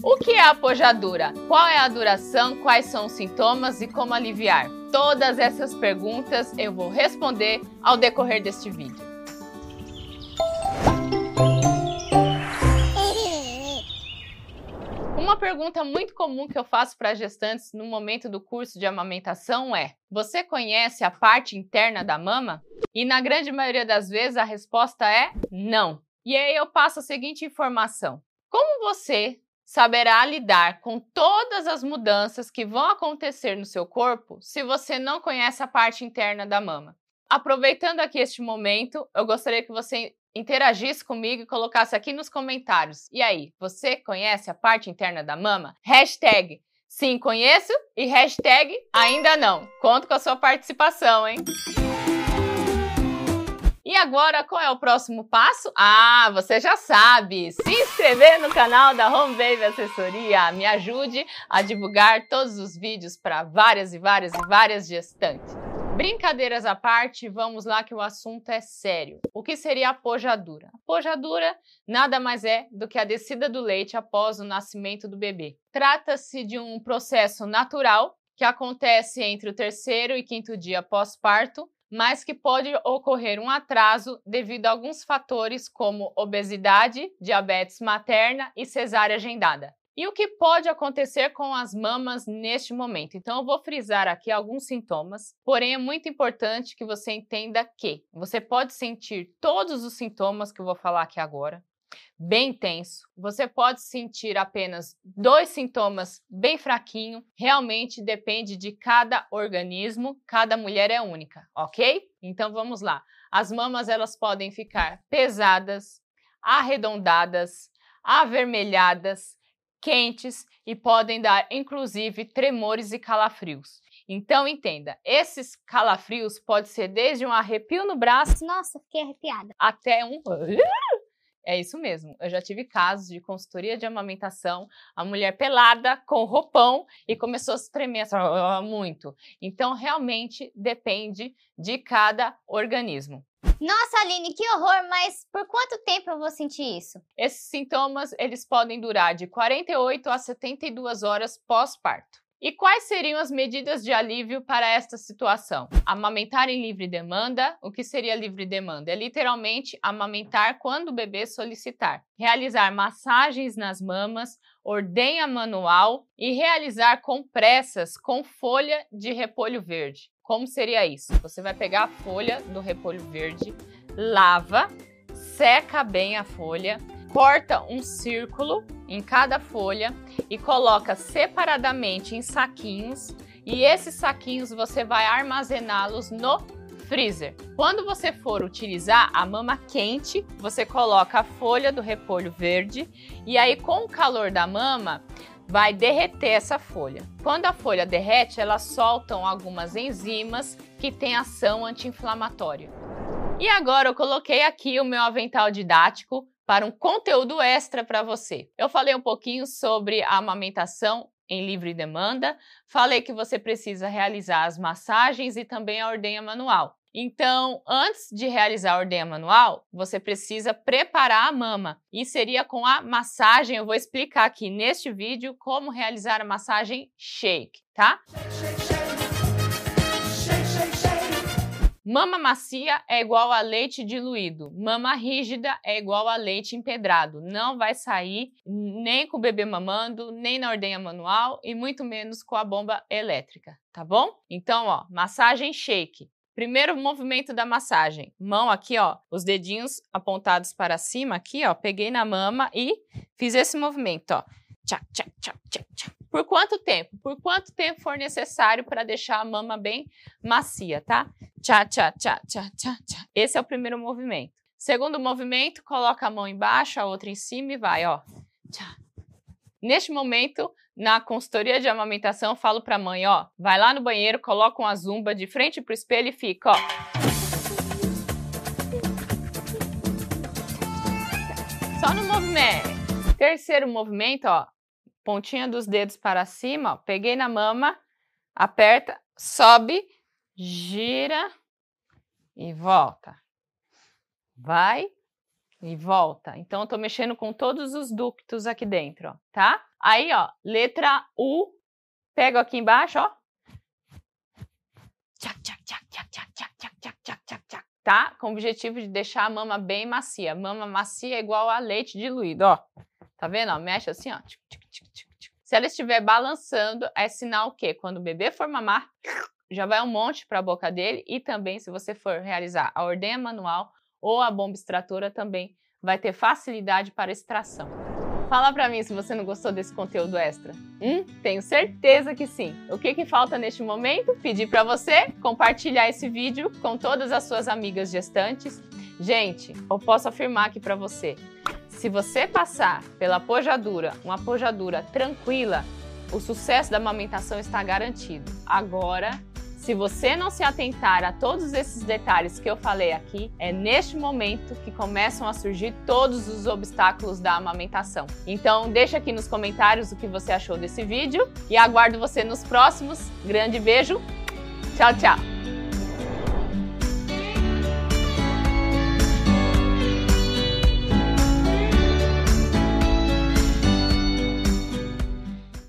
O que é a pojadura? Qual é a duração? Quais são os sintomas e como aliviar? Todas essas perguntas eu vou responder ao decorrer deste vídeo. Uma pergunta muito comum que eu faço para gestantes no momento do curso de amamentação é: Você conhece a parte interna da mama? E na grande maioria das vezes a resposta é não. E aí eu passo a seguinte informação: Como você saberá lidar com todas as mudanças que vão acontecer no seu corpo se você não conhece a parte interna da mama. Aproveitando aqui este momento, eu gostaria que você interagisse comigo e colocasse aqui nos comentários. E aí, você conhece a parte interna da mama? Hashtag sim conheço e hashtag ainda não. Conto com a sua participação, hein? E agora, qual é o próximo passo? Ah, você já sabe! Se inscrever no canal da Home Baby Assessoria. Me ajude a divulgar todos os vídeos para várias e várias e várias gestantes. Brincadeiras à parte, vamos lá que o assunto é sério. O que seria a pojadura? A pojadura nada mais é do que a descida do leite após o nascimento do bebê. Trata-se de um processo natural que acontece entre o terceiro e quinto dia pós-parto mas que pode ocorrer um atraso devido a alguns fatores como obesidade, diabetes materna e cesárea agendada. E o que pode acontecer com as mamas neste momento? Então, eu vou frisar aqui alguns sintomas, porém é muito importante que você entenda que você pode sentir todos os sintomas que eu vou falar aqui agora, bem tenso. Você pode sentir apenas dois sintomas bem fraquinho. Realmente depende de cada organismo, cada mulher é única, ok? Então vamos lá. As mamas elas podem ficar pesadas, arredondadas, avermelhadas, quentes e podem dar inclusive tremores e calafrios. Então entenda, esses calafrios pode ser desde um arrepio no braço, nossa, fiquei arrepiada, até um é isso mesmo. Eu já tive casos de consultoria de amamentação, a mulher pelada, com roupão, e começou a se tremer muito. Então, realmente depende de cada organismo. Nossa, Aline, que horror, mas por quanto tempo eu vou sentir isso? Esses sintomas, eles podem durar de 48 a 72 horas pós-parto. E quais seriam as medidas de alívio para esta situação? Amamentar em livre demanda. O que seria livre demanda? É literalmente amamentar quando o bebê solicitar. Realizar massagens nas mamas, ordenha manual e realizar compressas com folha de repolho verde. Como seria isso? Você vai pegar a folha do repolho verde, lava, seca bem a folha, corta um círculo em cada folha e coloca separadamente em saquinhos e esses saquinhos você vai armazená-los no freezer. Quando você for utilizar a mama quente, você coloca a folha do repolho verde e aí com o calor da mama vai derreter essa folha. Quando a folha derrete, elas soltam algumas enzimas que têm ação anti-inflamatória. E agora eu coloquei aqui o meu avental didático para um conteúdo extra para você. Eu falei um pouquinho sobre a amamentação em livre demanda, falei que você precisa realizar as massagens e também a ordenha manual. Então, antes de realizar a ordenha manual, você precisa preparar a mama. E seria com a massagem, eu vou explicar aqui neste vídeo como realizar a massagem shake, tá? Mama macia é igual a leite diluído. Mama rígida é igual a leite empedrado. Não vai sair nem com o bebê mamando, nem na ordenha manual e muito menos com a bomba elétrica, tá bom? Então, ó, massagem shake. Primeiro movimento da massagem. Mão aqui, ó, os dedinhos apontados para cima aqui, ó, peguei na mama e fiz esse movimento, ó. Tchá, tchá, tchá, tchá, tchá. Por quanto tempo? Por quanto tempo for necessário para deixar a mama bem macia, tá? Tchá, tchá, tchá, tchá, tchá, tchá. Esse é o primeiro movimento. Segundo movimento, coloca a mão embaixo, a outra em cima e vai, ó. Tchá. Neste momento, na consultoria de amamentação, falo para a mãe, ó, vai lá no banheiro, coloca uma zumba de frente pro espelho e fica, ó. Só no movimento. Terceiro movimento, ó, pontinha dos dedos para cima, ó, peguei na mama, aperta, sobe, gira e volta. Vai, e volta. Então, eu tô mexendo com todos os ductos aqui dentro, ó, tá? Aí, ó, letra U, pego aqui embaixo, ó. Tchac, tchac, tchac, tchac, tchac, tchac, tchac, tchac, tchac, tchac, tchac, tá? Com o objetivo de deixar a mama bem macia. Mama macia é igual a leite diluído, ó. Tá vendo? Ó, mexe assim, ó. Se ela estiver balançando, é sinal que quando o bebê for mamar, já vai um monte para a boca dele e também se você for realizar a ordenha manual ou a bomba extratora também vai ter facilidade para extração. Fala para mim se você não gostou desse conteúdo extra. Hum? Tenho certeza que sim. O que, que falta neste momento? Pedir para você compartilhar esse vídeo com todas as suas amigas gestantes. Gente, eu posso afirmar aqui para você, se você passar pela pojadura, uma pojadura tranquila, o sucesso da amamentação está garantido. Agora, se você não se atentar a todos esses detalhes que eu falei aqui, é neste momento que começam a surgir todos os obstáculos da amamentação. Então, deixa aqui nos comentários o que você achou desse vídeo e aguardo você nos próximos. Grande beijo, tchau, tchau!